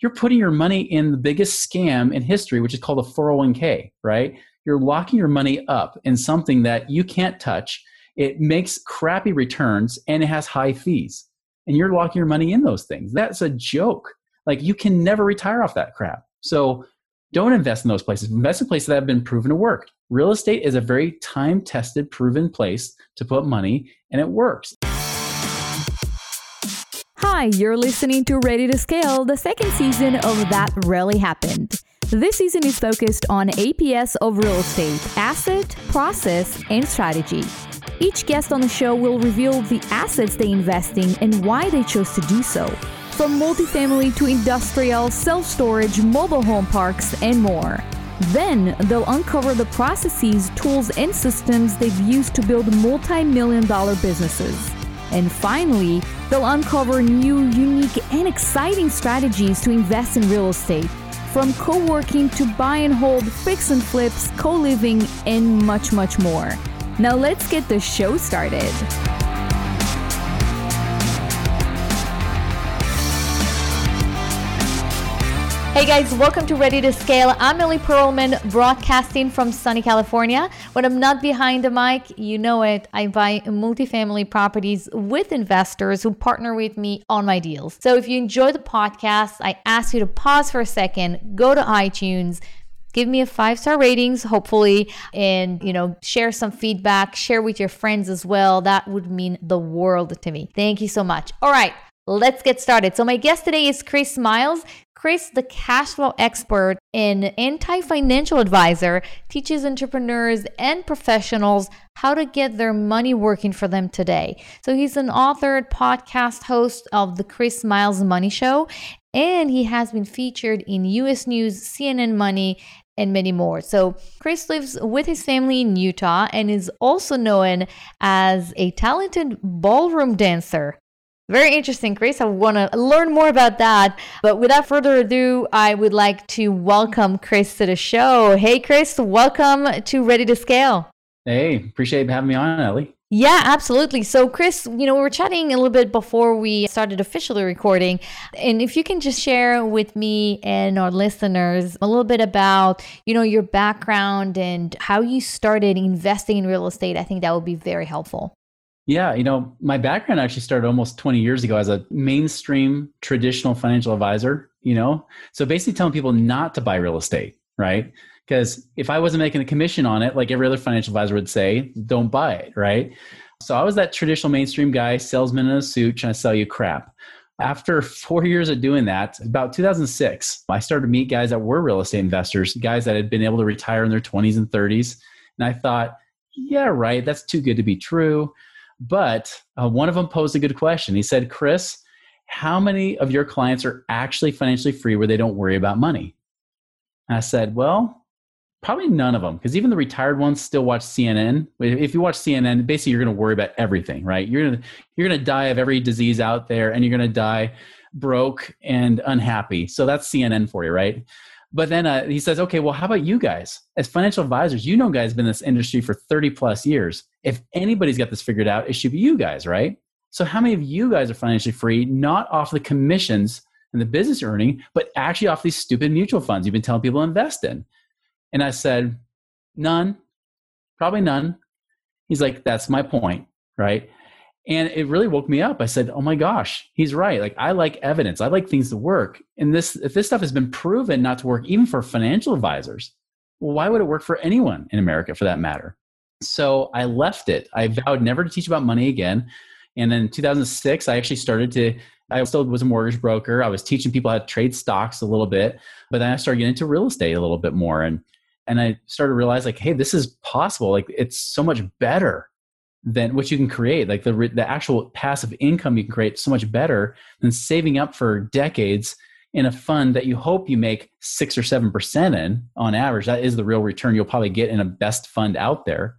you're putting your money in the biggest scam in history, which is called a 401k, right? You're locking your money up in something that you can't touch. It makes crappy returns and it has high fees. And you're locking your money in those things. That's a joke. Like you can never retire off that crap. So don't invest in those places. Invest in places that have been proven to work. Real estate is a very time tested, proven place to put money, and it works. Hi, you're listening to Ready to Scale, the second season of That Rarely Happened. This season is focused on APS of real estate, asset, process, and strategy. Each guest on the show will reveal the assets they invest in and why they chose to do so. From multifamily to industrial, self storage, mobile home parks, and more. Then they'll uncover the processes, tools, and systems they've used to build multi million dollar businesses. And finally, they'll uncover new, unique, and exciting strategies to invest in real estate. From co working to buy and hold, fix and flips, co living, and much, much more. Now let's get the show started. Hey guys, welcome to Ready to Scale. I'm Ellie Perlman, broadcasting from sunny California. When I'm not behind the mic, you know it, I buy multifamily properties with investors who partner with me on my deals. So if you enjoy the podcast, I ask you to pause for a second, go to iTunes, give me a five star ratings hopefully and you know share some feedback share with your friends as well that would mean the world to me thank you so much all right let's get started so my guest today is chris miles Chris, the cash flow expert and anti financial advisor, teaches entrepreneurs and professionals how to get their money working for them today. So he's an author, podcast host of the Chris Miles Money Show, and he has been featured in US News, CNN Money, and many more. So, Chris lives with his family in Utah and is also known as a talented ballroom dancer. Very interesting, Chris. I want to learn more about that. But without further ado, I would like to welcome Chris to the show. Hey, Chris, welcome to Ready to Scale. Hey, appreciate having me on, Ellie. Yeah, absolutely. So, Chris, you know, we were chatting a little bit before we started officially recording. And if you can just share with me and our listeners a little bit about, you know, your background and how you started investing in real estate, I think that would be very helpful. Yeah, you know, my background actually started almost 20 years ago as a mainstream traditional financial advisor, you know. So basically telling people not to buy real estate, right? Because if I wasn't making a commission on it, like every other financial advisor would say, don't buy it, right? So I was that traditional mainstream guy, salesman in a suit, trying to sell you crap. After four years of doing that, about 2006, I started to meet guys that were real estate investors, guys that had been able to retire in their 20s and 30s. And I thought, yeah, right, that's too good to be true. But uh, one of them posed a good question. He said, Chris, how many of your clients are actually financially free where they don't worry about money? And I said, well, probably none of them because even the retired ones still watch CNN. If you watch CNN, basically you're going to worry about everything, right? You're going you're going to die of every disease out there and you're going to die broke and unhappy. So that's CNN for you, right? But then uh, he says, okay, well, how about you guys? As financial advisors, you know, guys been in this industry for 30 plus years. If anybody's got this figured out, it should be you guys, right? So, how many of you guys are financially free, not off the commissions and the business earning, but actually off these stupid mutual funds you've been telling people to invest in? And I said, none, probably none. He's like, that's my point, right? And it really woke me up. I said oh my gosh he's right. Like i like evidence. I like things to work. And this if this stuff has been proven not to work even for financial advisors well why would it work for anyone in america for that matter? So i left it. I vowed never to teach about money again. And then in 2006 i actually started to i still was a mortgage broker. I was teaching people how to trade stocks a little bit. But then i started getting into real estate a little bit more. And and i started to realize like hey this is possible. Like it's so much better than what you can create. Like the the actual passive income you can create so much better than saving up for decades in a fund that you hope you make 6 or 7% in on average. That is the real return you'll probably get in a best fund out there.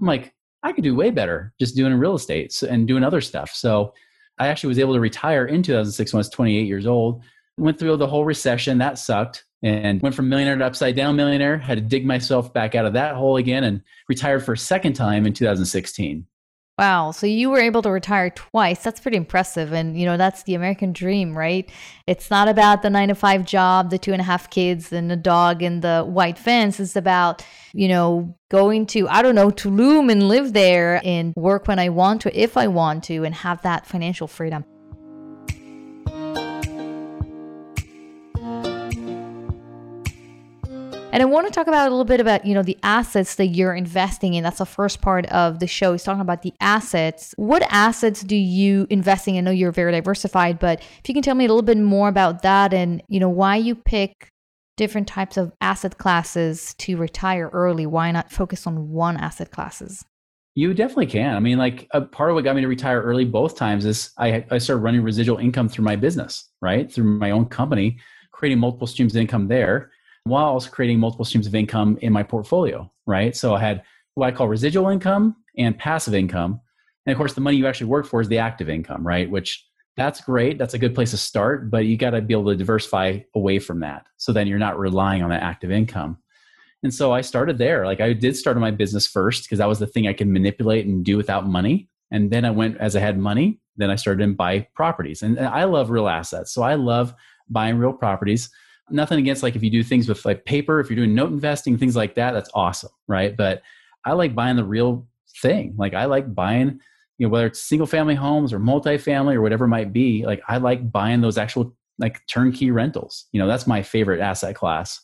I'm like i could do way better just doing real estate and doing other stuff. So i actually was able to retire in 2006 when i was 28 years old. Went through the whole recession. That sucked and went from millionaire to upside down millionaire had to dig myself back out of that hole again and retired for a second time in 2016 Wow. So you were able to retire twice. That's pretty impressive. And, you know, that's the American dream, right? It's not about the nine to five job, the two and a half kids, and the dog and the white fence. It's about, you know, going to, I don't know, Tulum and live there and work when I want to, if I want to, and have that financial freedom. And I want to talk about a little bit about, you know, the assets that you're investing in. That's the first part of the show. He's talking about the assets. What assets do you invest in? I know you're very diversified, but if you can tell me a little bit more about that and, you know, why you pick different types of asset classes to retire early, why not focus on one asset classes? You definitely can. I mean, like a part of what got me to retire early both times is I, I started running residual income through my business, right? Through my own company, creating multiple streams of income there while also creating multiple streams of income in my portfolio, right? So I had what I call residual income and passive income. And of course, the money you actually work for is the active income, right? Which that's great. That's a good place to start, but you got to be able to diversify away from that. So then you're not relying on that active income. And so I started there. Like I did start my business first because that was the thing I could manipulate and do without money. And then I went as I had money, then I started to buy properties. And I love real assets. So I love buying real properties nothing against like if you do things with like paper, if you're doing note investing, things like that, that's awesome, right? But I like buying the real thing. Like I like buying, you know, whether it's single family homes or multifamily or whatever it might be, like I like buying those actual like turnkey rentals. You know, that's my favorite asset class.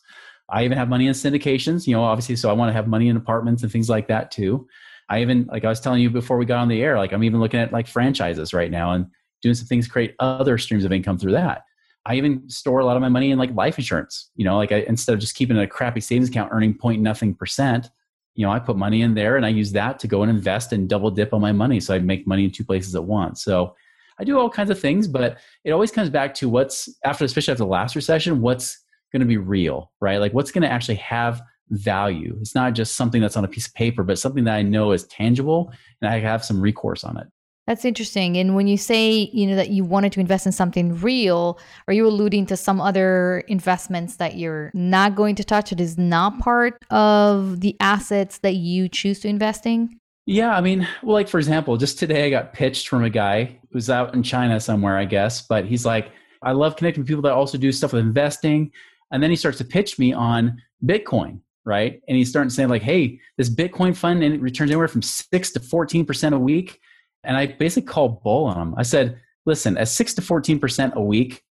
I even have money in syndications, you know, obviously, so I want to have money in apartments and things like that too. I even, like I was telling you before we got on the air, like I'm even looking at like franchises right now and doing some things, create other streams of income through that. I even store a lot of my money in like life insurance. You know, like I, instead of just keeping a crappy savings account earning point nothing percent, you know, I put money in there and I use that to go and invest and double dip on my money. So I make money in two places at once. So I do all kinds of things, but it always comes back to what's after, especially after the last recession, what's going to be real, right? Like what's going to actually have value. It's not just something that's on a piece of paper, but something that I know is tangible and I have some recourse on it. That's interesting. And when you say, you know, that you wanted to invest in something real, are you alluding to some other investments that you're not going to touch? It is not part of the assets that you choose to invest in? Yeah, I mean, well, like for example, just today I got pitched from a guy who's out in China somewhere, I guess, but he's like, I love connecting with people that also do stuff with investing. And then he starts to pitch me on Bitcoin, right? And he's starting to say, like, hey, this Bitcoin fund and it returns anywhere from six to 14% a week and I basically called bull on them. I said, listen, at 6 to 14% a week,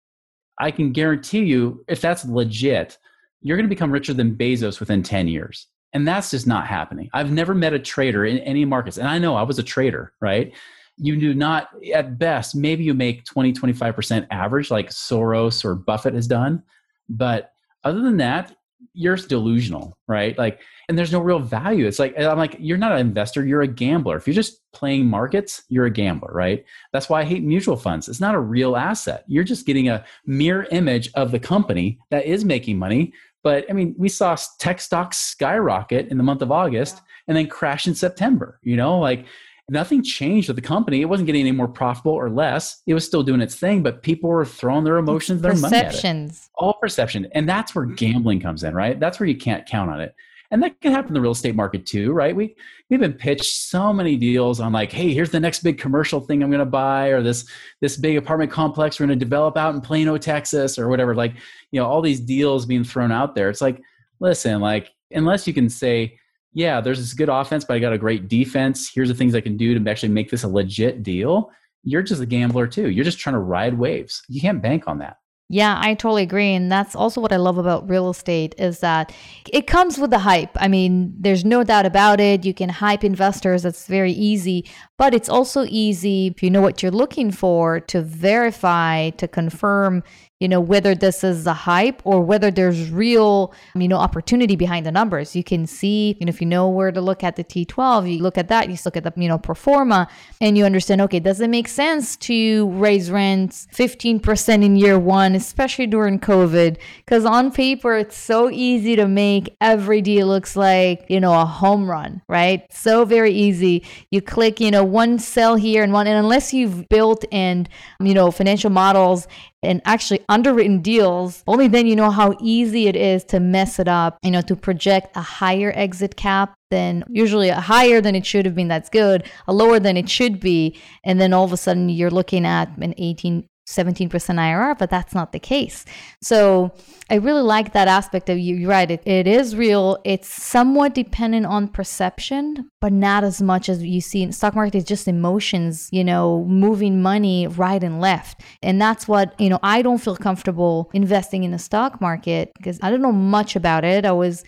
I can guarantee you, if that's legit, you're going to become richer than Bezos within 10 years. And that's just not happening. I've never met a trader in any markets. And I know I was a trader, right? You do not, at best, maybe you make 20, 25% average, like Soros or Buffett has done. But other than that, you're delusional, right? Like, and there's no real value. It's like, I'm like, you're not an investor, you're a gambler. If you're just playing markets, you're a gambler, right? That's why I hate mutual funds. It's not a real asset. You're just getting a mirror image of the company that is making money. But I mean, we saw tech stocks skyrocket in the month of August and then crash in September, you know, like, nothing changed with the company. It wasn't getting any more profitable or less. It was still doing its thing, but people were throwing their emotions, their perceptions. money All perception. And that's where gambling comes in, right? That's where you can't count on it. And that can happen in the real estate market too, right? We we've been pitched so many deals on like, hey, here's the next big commercial thing I'm going to buy, or this this big apartment complex we're going to develop out in Plano, Texas, or whatever. Like, you know, all these deals being thrown out there. It's like, listen, like, unless you can say, yeah, there's this good offense, but I got a great defense. Here's the things I can do to actually make this a legit deal. You're just a gambler too. You're just trying to ride waves. You can't bank on that. Yeah, I totally agree. And that's also what I love about real estate is that it comes with the hype. I mean, there's no doubt about it. You can hype investors, that's very easy. But it's also easy if you know what you're looking for to verify, to confirm you know whether this is a hype or whether there's real you know opportunity behind the numbers. You can see you know if you know where to look at the t12 you look at that you look at the you know pro forma and you understand okay does it make sense to raise rents 15% in year one especially during covid? Because on paper it's so easy to make every deal looks like you know a home run right? So very easy. You click you know one cell here and one and unless you've built and you know financial models and actually underwritten deals, only then you know how easy it is to mess it up, you know, to project a higher exit cap than usually a higher than it should have been. That's good. A lower than it should be. And then all of a sudden you're looking at an 18, 17% IRR, but that's not the case. So I really like that aspect of you. You're right. It, it is real. It's somewhat dependent on perception, but not as much as you see in stock market. It's just emotions, you know, moving money right and left. And that's what, you know, I don't feel comfortable investing in the stock market because I don't know much about it. I was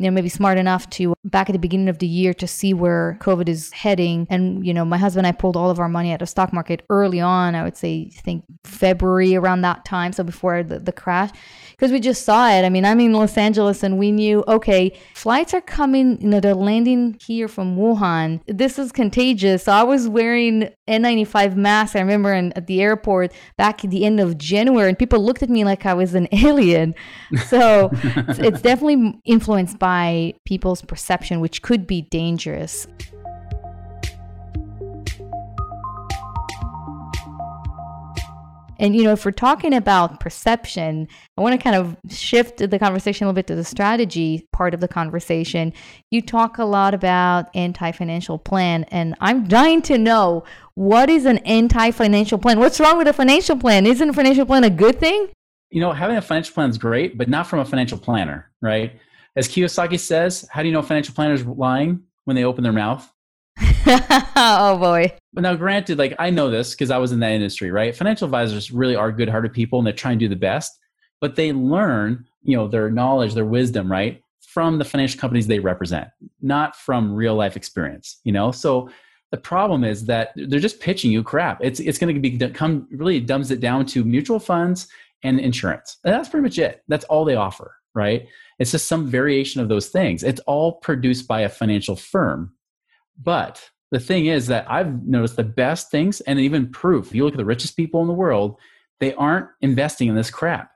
you know, maybe smart enough to back at the beginning of the year to see where COVID is heading. And, you know, my husband and I pulled all of our money out of stock market early on. I would say, I think February around that time. So before the, the crash, because we just saw it. I mean, I'm in Los Angeles and we knew, okay, flights are coming, you know, they're landing here from Wuhan. This is contagious. So I was wearing N95 mask. I remember in, at the airport back at the end of January and people looked at me like I was an alien. So it's, it's definitely influenced by by people's perception, which could be dangerous. And, you know, if we're talking about perception, I want to kind of shift the conversation a little bit to the strategy part of the conversation. You talk a lot about anti financial plan, and I'm dying to know what is an anti financial plan? What's wrong with a financial plan? Isn't a financial plan a good thing? You know, having a financial plan is great, but not from a financial planner, right? As Kiyosaki says, how do you know financial planners lying when they open their mouth? oh boy. But now, granted, like I know this because I was in that industry, right? Financial advisors really are good hearted people and they're trying to do the best, but they learn, you know, their knowledge, their wisdom, right? From the financial companies they represent, not from real life experience, you know? So the problem is that they're just pitching you crap. It's, it's going to be come really dumbs it down to mutual funds and insurance. And that's pretty much it. That's all they offer, right? It's just some variation of those things. It's all produced by a financial firm. But the thing is that I've noticed the best things and even proof. If you look at the richest people in the world, they aren't investing in this crap.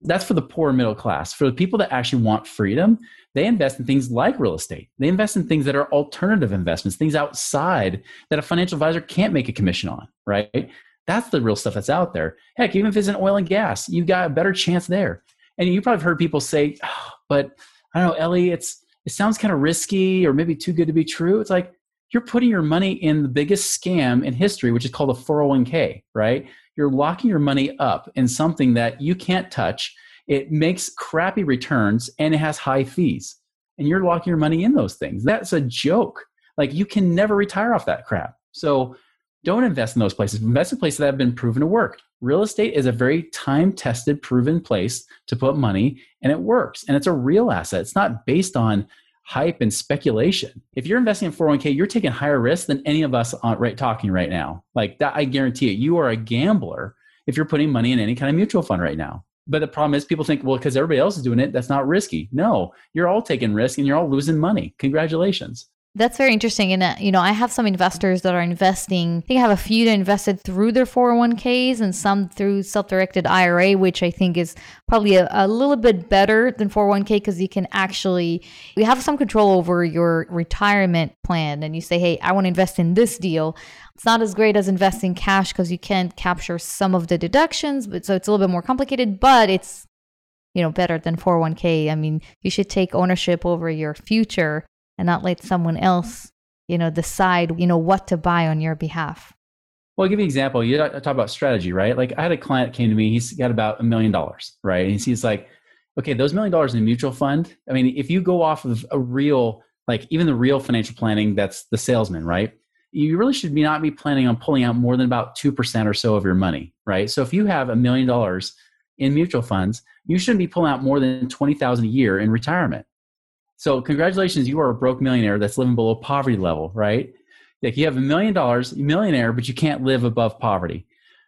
That's for the poor middle class. For the people that actually want freedom, they invest in things like real estate. They invest in things that are alternative investments, things outside that a financial advisor can't make a commission on, right? That's the real stuff that's out there. Heck, even if it's in oil and gas, you've got a better chance there. And you probably heard people say, oh, but I don't know, Ellie, it's it sounds kind of risky or maybe too good to be true. It's like you're putting your money in the biggest scam in history, which is called a 401k, right? You're locking your money up in something that you can't touch. It makes crappy returns and it has high fees. And you're locking your money in those things. That's a joke. Like you can never retire off that crap. So don't invest in those places. Invest in places that have been proven to work. Real estate is a very time tested, proven place to put money, and it works. And it's a real asset. It's not based on hype and speculation. If you're investing in 401k, you're taking higher risk than any of us on right talking right now. Like that, I guarantee it. You are a gambler if you're putting money in any kind of mutual fund right now. But the problem is people think, well, because everybody else is doing it, that's not risky. No, you're all taking risk and you're all losing money. Congratulations. That's very interesting. And, uh, you know, I have some investors that are investing. I think I have a few that invested through their 401ks and some through self directed IRA, which I think is probably a, a little bit better than 401k because you can actually, you have some control over your retirement plan. And you say, hey, I want to invest in this deal. It's not as great as investing cash because you can't capture some of the deductions, but so it's a little bit more complicated, but it's you know better than 401k i mean you should take ownership over your future and not let someone else, you know, decide, you know, what to buy on your behalf. Well, I'll give you an example. You talk about strategy, right? Like I had a client came to me, he's got about a million dollars, right? And he's like, okay, those million dollars in a mutual fund. I mean, if you go off of a real, like even the real financial planning, that's the salesman, right? You really should be not be planning on pulling out more than about 2% or so of your money, right? So if you have a million dollars in mutual funds, you shouldn't be pulling out more than 20,000 a year in retirement. So congratulations, you are a broke millionaire that's living below poverty level, right? Like you have a million dollars, millionaire, but you can't live above poverty.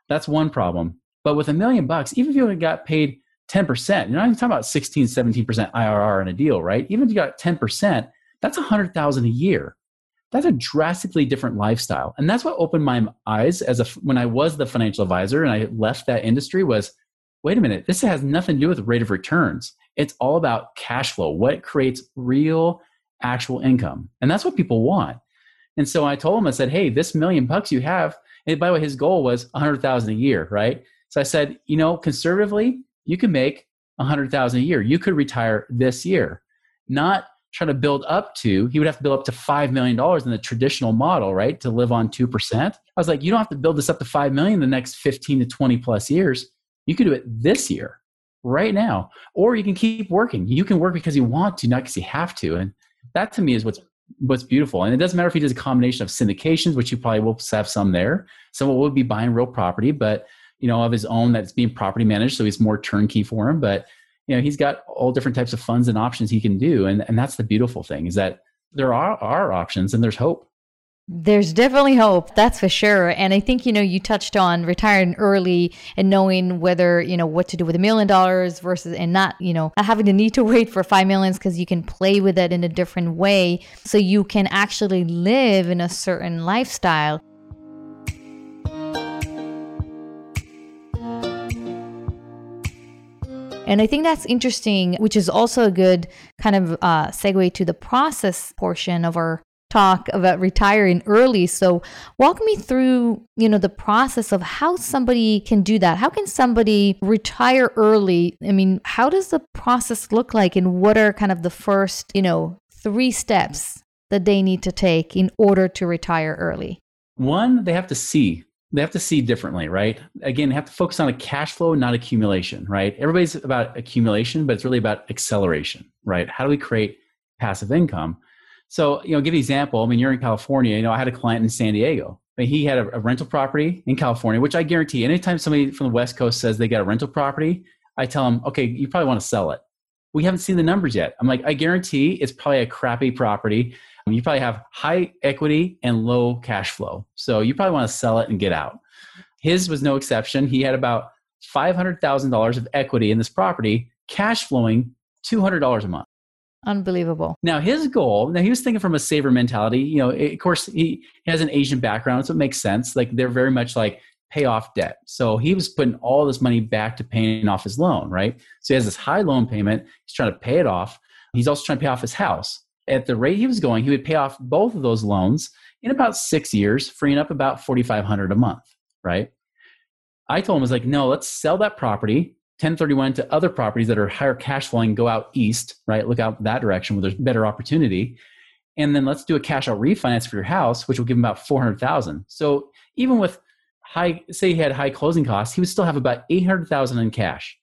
That's one problem. But with a million bucks, even if you got paid 10%, you're not even talking about 16, 17% IRR in a deal, right? Even if you got 10%, that's 100,000 a year. That's a drastically different lifestyle. And that's what opened my eyes as a when I was the financial advisor and I left that industry was wait a minute, this has nothing to do with rate of returns. It's all about cash flow, what creates real, actual income. And that's what people want. And so I told him, I said, hey, this million bucks you have, and by the way, his goal was 100,000 a year, right? So I said, you know, conservatively, you can make a hundred thousand a year. You could retire this year, not try to build up to. He would have to build up to five million dollars in the traditional model, right, to live on two percent. I was like, you don't have to build this up to five million in the next fifteen to twenty plus years. You could do it this year, right now, or you can keep working. You can work because you want to, not because you have to. And that to me is what's what's beautiful. And it doesn't matter if he does a combination of syndications, which you probably will have some there. Someone will be buying real property, but you know, of his own that's being property managed, so he's more turnkey for him. But you know, he's got all different types of funds and options he can do. And and that's the beautiful thing is that there are, are options and there's hope. There's definitely hope, that's for sure. And I think, you know, you touched on retiring early and knowing whether, you know, what to do with a million dollars versus, and not, you know, not having to need to wait for five millions because you can play with it in a different way. So you can actually live in a certain lifestyle. And I think that's interesting, which is also a good kind of uh, segue to the process portion of our talk about retiring early. So walk me through, you know, the process of how somebody can do that. How can somebody retire early? I mean, how does the process look like and what are kind of the first, you know, three steps that they need to take in order to retire early? One, they have to see. They have to see differently, right? Again, have to focus on a cash flow, not accumulation, right? Everybody's about accumulation, but it's really about acceleration, right? How do we create passive income? So, you know, give an example. I mean, you're in California. You know, I had a client in San Diego. I mean, he had a, a, rental property in California, which I guarantee anytime somebody from the West Coast says they got a rental property, I tell them, okay, you probably want to sell it. We haven't seen the numbers yet. I'm like, I guarantee it's probably a crappy property. I mean, you probably have high equity and low cash flow. So you probably want to sell it and get out. His was no exception. He had about $500,000 of equity in this property, cash flowing $200 a month. Unbelievable. Now his goal. Now he was thinking from a saver mentality. You know, of course he has an Asian background, so it makes sense. Like they're very much like pay off debt. So he was putting all this money back to paying off his loan, right? So he has this high loan payment. He's trying to pay it off. He's also trying to pay off his house. At the rate he was going, he would pay off both of those loans in about six years, freeing up about forty five hundred a month, right? I told him I was like, no, let's sell that property 1031 to other properties that are higher cash flowing go out east, right? Look out that direction where there's better opportunity. And then let's do a cash out refinance for your house, which will give him about 400,000. So even with high, say he had high closing costs, he would still have about 800,000 in cash.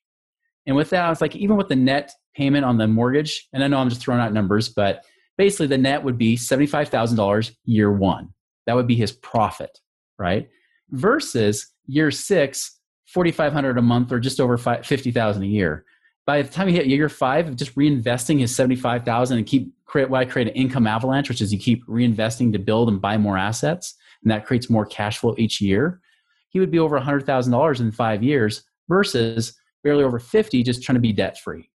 And with that, I was like, even with the net payment on the mortgage, and I know I'm just throwing out numbers, but basically the net would be $75,000 year one. That would be his profit, right? Versus year six, 4500 a month or just over 50000 a year. By the time he hit year five just reinvesting his 75000 and keep create i create an income avalanche which is you keep reinvesting to build and buy more assets and that creates more cash flow each year he would be over $100000 in five years versus barely over 50 just trying to be debt free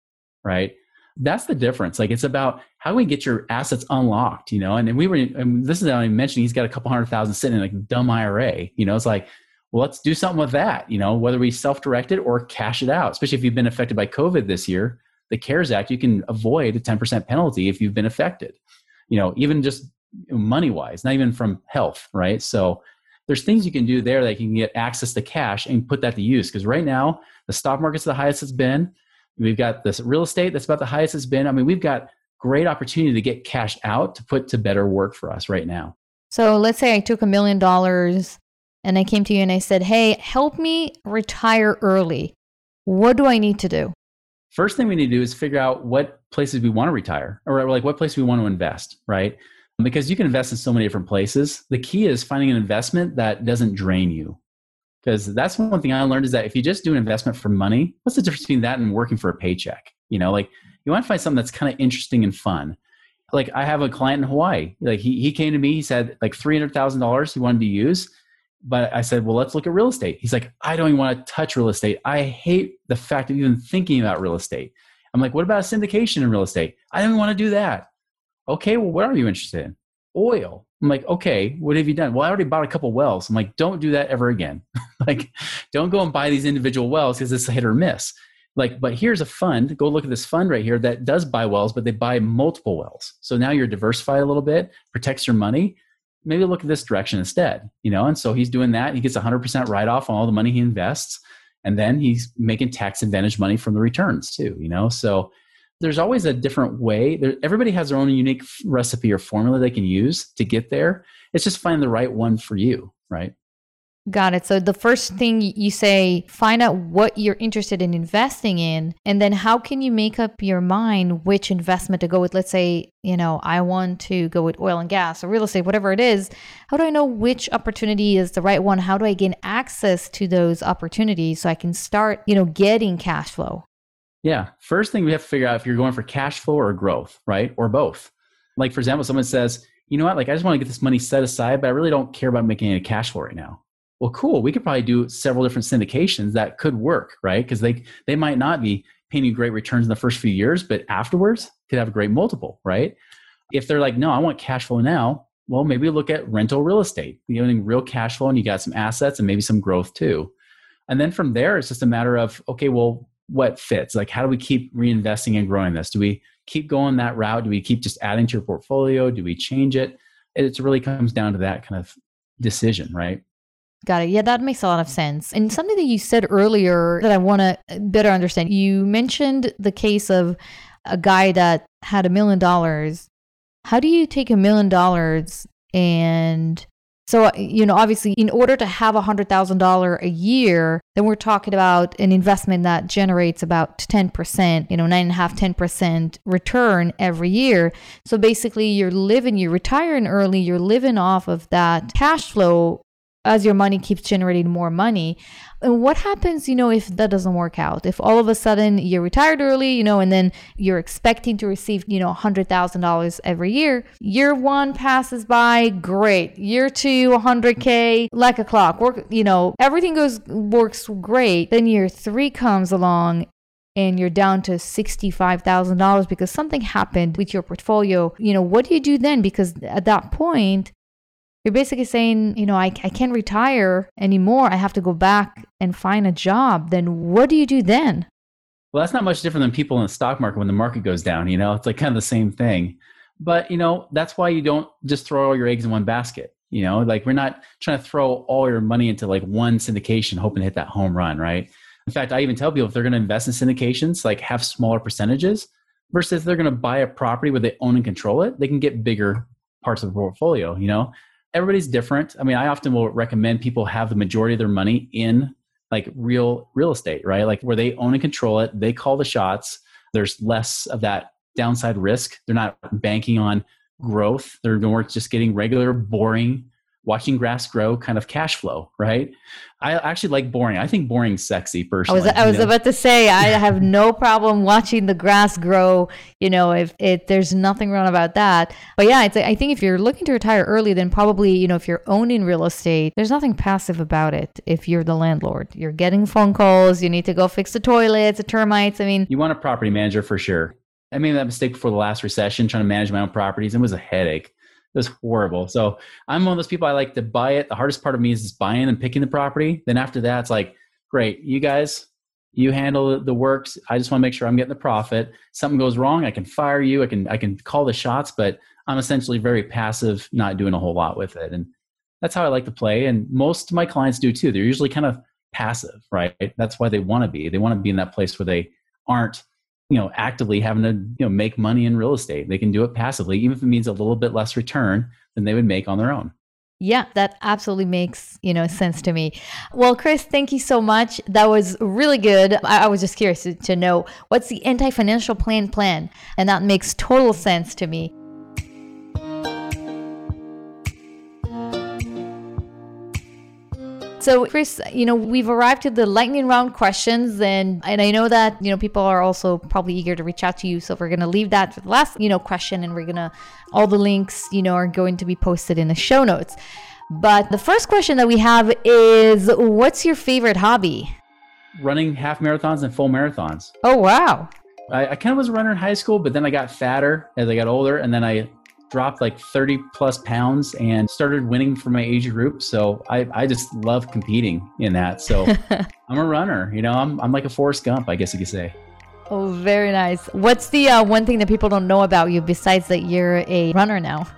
right? That's the difference. Like it's about how do we get your assets unlocked you know? And, and we were and this is how i mentioned he's got a couple hundred thousand sitting in a dumb ira you know? It's like well, let's do something with that, you know, whether we self-direct it or cash it out, especially if you've been affected by COVID this year, the CARES Act, you can avoid a 10% penalty if you've been affected, you know, even just money wise, not even from health, right? So there's things you can do there that you can get access to cash and put that to use. Because right now, the stock market's the highest it's been. We've got this real estate that's about the highest it's been. I mean, we've got great opportunity to get cash out to put to better work for us right now. So let's say I took a million dollars and I came to you and I said, Hey, help me retire early. What do I need to do? First thing we need to do is figure out what places we want to retire or like what place we want to invest, right? Because you can invest in so many different places. The key is finding an investment that doesn't drain you. Because that's one thing I learned is that if you just do an investment for money, what's the difference between that and working for a paycheck? You know, like you want to find something that's kind of interesting and fun. Like I have a client in Hawaii. Like he, he came to me, he said like $300,000 he wanted to use but I said, well, let's look at real estate. He's like, I don't even want to touch real estate. I hate the fact of even thinking about real estate. I'm like, what about syndication in real estate? I don't even want to do that. Okay, well, what are you interested in? Oil. I'm like, okay, what have you done? Well, I already bought a couple wells. I'm like, don't do that ever again. like, don't go and buy these individual wells because it's a hit or miss. Like, but here's a fund. Go look at this fund right here that does buy wells, but they buy multiple wells. So now you're diversified a little bit, protects your money, maybe look at this direction instead, you know? And so he's doing that. He gets 100% write off on all the money he invests. And then he's making tax advantage money from the returns too, you know? So there's always a different way. There, everybody has their own unique recipe or formula they can use to get there. It's just finding the right one for you, right? Got it. So the first thing you say, find out what you're interested in investing in, and then how can you make up your mind which investment to go with? Let's say, you know, I want to go with oil and gas or real estate, whatever it is. How do I know which opportunity is the right one? How do I gain access to those opportunities so I can start, you know, getting cash flow? Yeah. First thing we have to figure out if you're going for cash flow or growth, right? Or both. Like, for example, someone says, you know what, like I just want to get this money set aside, but I really don't care about making any cash flow right now well cool we could probably do several different syndications that could work right? Because they they might not be paying you great returns in the first few years but afterwards could have a great multiple right? If they're like no i want cash flow now well maybe look at rental real estate. You're getting real cash flow and you got some assets and maybe some growth too. And then from there it's just a matter of okay well what fits? Like how do we keep reinvesting and growing this? Do we keep going that route? Do we keep just adding to your portfolio? Do we change it? It really comes down to that kind of decision right Got it. Yeah, that makes a lot of sense. And something that you said earlier that I want to better understand you mentioned the case of a guy that had a million dollars. How do you take a million dollars and so, you know, obviously, in order to have a $100,000 a year, then we're talking about an investment that generates about 10%, you know, nine and a half, 10% return every year. So basically, you're living, you're retiring early, you're living off of that cash flow as your money keeps generating more money. And what happens, you know, if that doesn't work out? If all of a sudden you're retired early, you know, and then you're expecting to receive, you know, $100,000 every year, year one passes by, great. Year two, 100K, like a clock, work, you know, everything goes, works great. Then year three comes along and you're down to $65,000 because something happened with your portfolio, you know, what do you do then? Because at that point, you're basically saying, you know, I, I can't retire anymore. I have to go back and find a job. Then what do you do then? Well, that's not much different than people in the stock market when the market goes down. You know, it's like kind of the same thing. But, you know, that's why you don't just throw all your eggs in one basket. You know, like we're not trying to throw all your money into like one syndication hoping to hit that home run, right? In fact, I even tell people if they're going to invest in syndications, like have smaller percentages versus they're going to buy a property where they own and control it, they can get bigger parts of the portfolio, you know? Everybody's different. I mean, I often will recommend people have the majority of their money in like real real estate, right? Like where they own and control it, they call the shots. There's less of that downside risk. They're not banking on growth. They're more just getting regular, boring watching grass grow kind of cash flow, right? I actually like boring. I think boring's sexy personally. I was I was know? about to say I have no problem watching the grass grow, you know, if it there's nothing wrong about that. But yeah, I think if you're looking to retire early then probably, you know, if you're owning real estate, there's nothing passive about it if you're the landlord. You're getting phone calls, you need to go fix the toilets, the termites. I mean, you want a property manager for sure. I made that mistake before the last recession trying to manage my own properties. It was a headache was horrible. So I'm one of those people I like to buy it. The hardest part of me is just buying and picking the property. Then after that, it's like, great, you guys, you handle the works. I just want to make sure I'm getting the profit. Something goes wrong, I can fire you. I can I can call the shots, but I'm essentially very passive, not doing a whole lot with it. And that's how I like to play. And most of my clients do too. They're usually kind of passive, right? That's why they want to be. They want to be in that place where they aren't you know actively having to you know make money in real estate they can do it passively even if it means a little bit less return than they would make on their own yeah, that absolutely makes, you know, sense to me. Well, Chris, thank you so much. That was really good. I, I was just curious to, to know what's the anti-financial plan plan, and that makes total sense to me. So, Chris, you know, we've arrived at the lightning round questions, and and I know that you know people are also probably eager to reach out to you. So we're gonna leave that for the last you know question, and we're gonna all the links you know are going to be posted in the show notes. But the first question that we have is, what's your favorite hobby? Running half marathons and full marathons. Oh wow! I, I kind of was a runner in high school, but then I got fatter as I got older, and then I dropped like 30 plus pounds and started winning for my age group. So I, I just love competing in that. So I'm a runner, you know, I'm, I'm like a Forrest Gump, I guess you could say. Oh, very nice. What's the uh, one thing that people don't know about you besides that you're a runner now?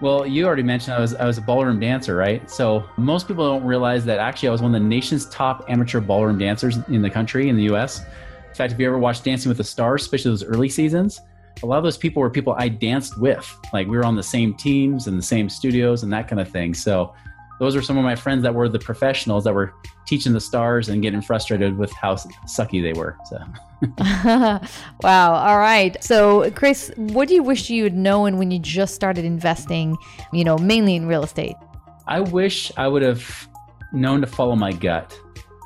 Well, you already mentioned I was I was a ballroom dancer, right? So most people don't realize that actually I was one of the nation's top amateur ballroom dancers in the country in the U.S. In fact, if you ever watched Dancing with the Stars, especially those early seasons, a lot of those people were people I danced with. Like we were on the same teams and the same studios and that kind of thing. So those were some of my friends that were the professionals that were teaching the stars and getting frustrated with how sucky they were. So, wow. All right. So, Chris, what do you wish you had known when you just started investing, you know, mainly in real estate? I wish I would have known to follow my gut.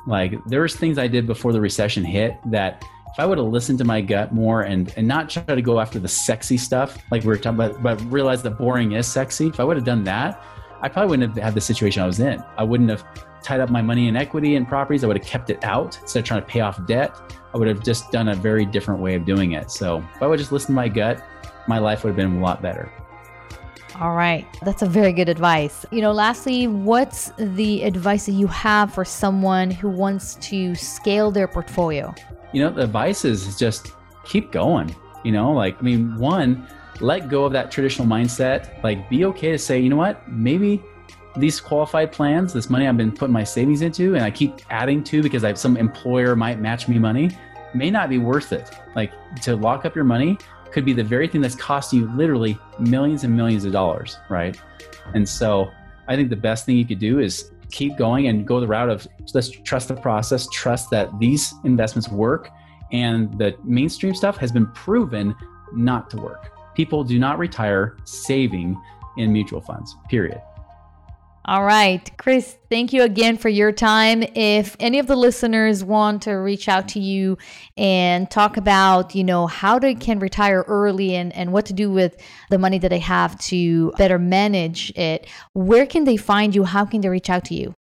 Like, there was things I did before the recession hit that if I would have listened to my gut more and, and not try to go after the sexy stuff, like we were talking about, but realize that boring is sexy, if I would have done that, I probably wouldn't have had the situation I was in. I wouldn't have tied up my money in equity and properties. I would have kept it out instead of trying to pay off debt. I would have just done a very different way of doing it. So if I would just listen to my gut, my life would have been a lot better. All right. That's a very good advice. You know, lastly, what's the advice that you have for someone who wants to scale their portfolio? You know, the advice is just keep going. You know, like, I mean, one, let go of that traditional mindset. Like, be okay to say, you know what, maybe these qualified plans, this money I've been putting my savings into, and I keep adding to because I have some employer might match me money, may not be worth it. Like to lock up your money could be the very thing that's costing you literally millions and millions of dollars, right? And so I think the best thing you could do is keep going and go the route of let's trust the process, trust that these investments work, and the mainstream stuff has been proven not to work. People do not retire saving in mutual funds, period. All right. Chris, thank you again for your time. If any of the listeners want to reach out to you and talk about, you know, how they can retire early and, and what to do with the money that they have to better manage it, where can they find you? How can they reach out to you?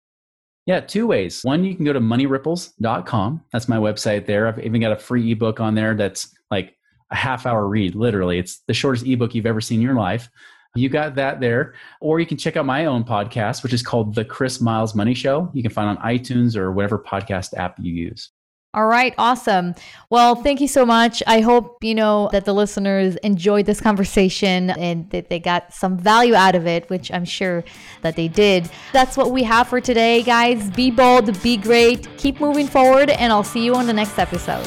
Yeah, two ways. One, you can go to moneyripples.com. That's my website there. I've even got a free ebook on there that's like a half hour read, literally. It's the shortest ebook you've ever seen in your life. You got that there. Or you can check out my own podcast, which is called The Chris Miles Money Show. You can find on iTunes or whatever podcast app you use. All right, awesome. Well, thank you so much. I hope, you know, that the listeners enjoyed this conversation and that they got some value out of it, which I'm sure that they did. That's what we have for today, guys. Be bold, be great, keep moving forward, and I'll see you on the next episode.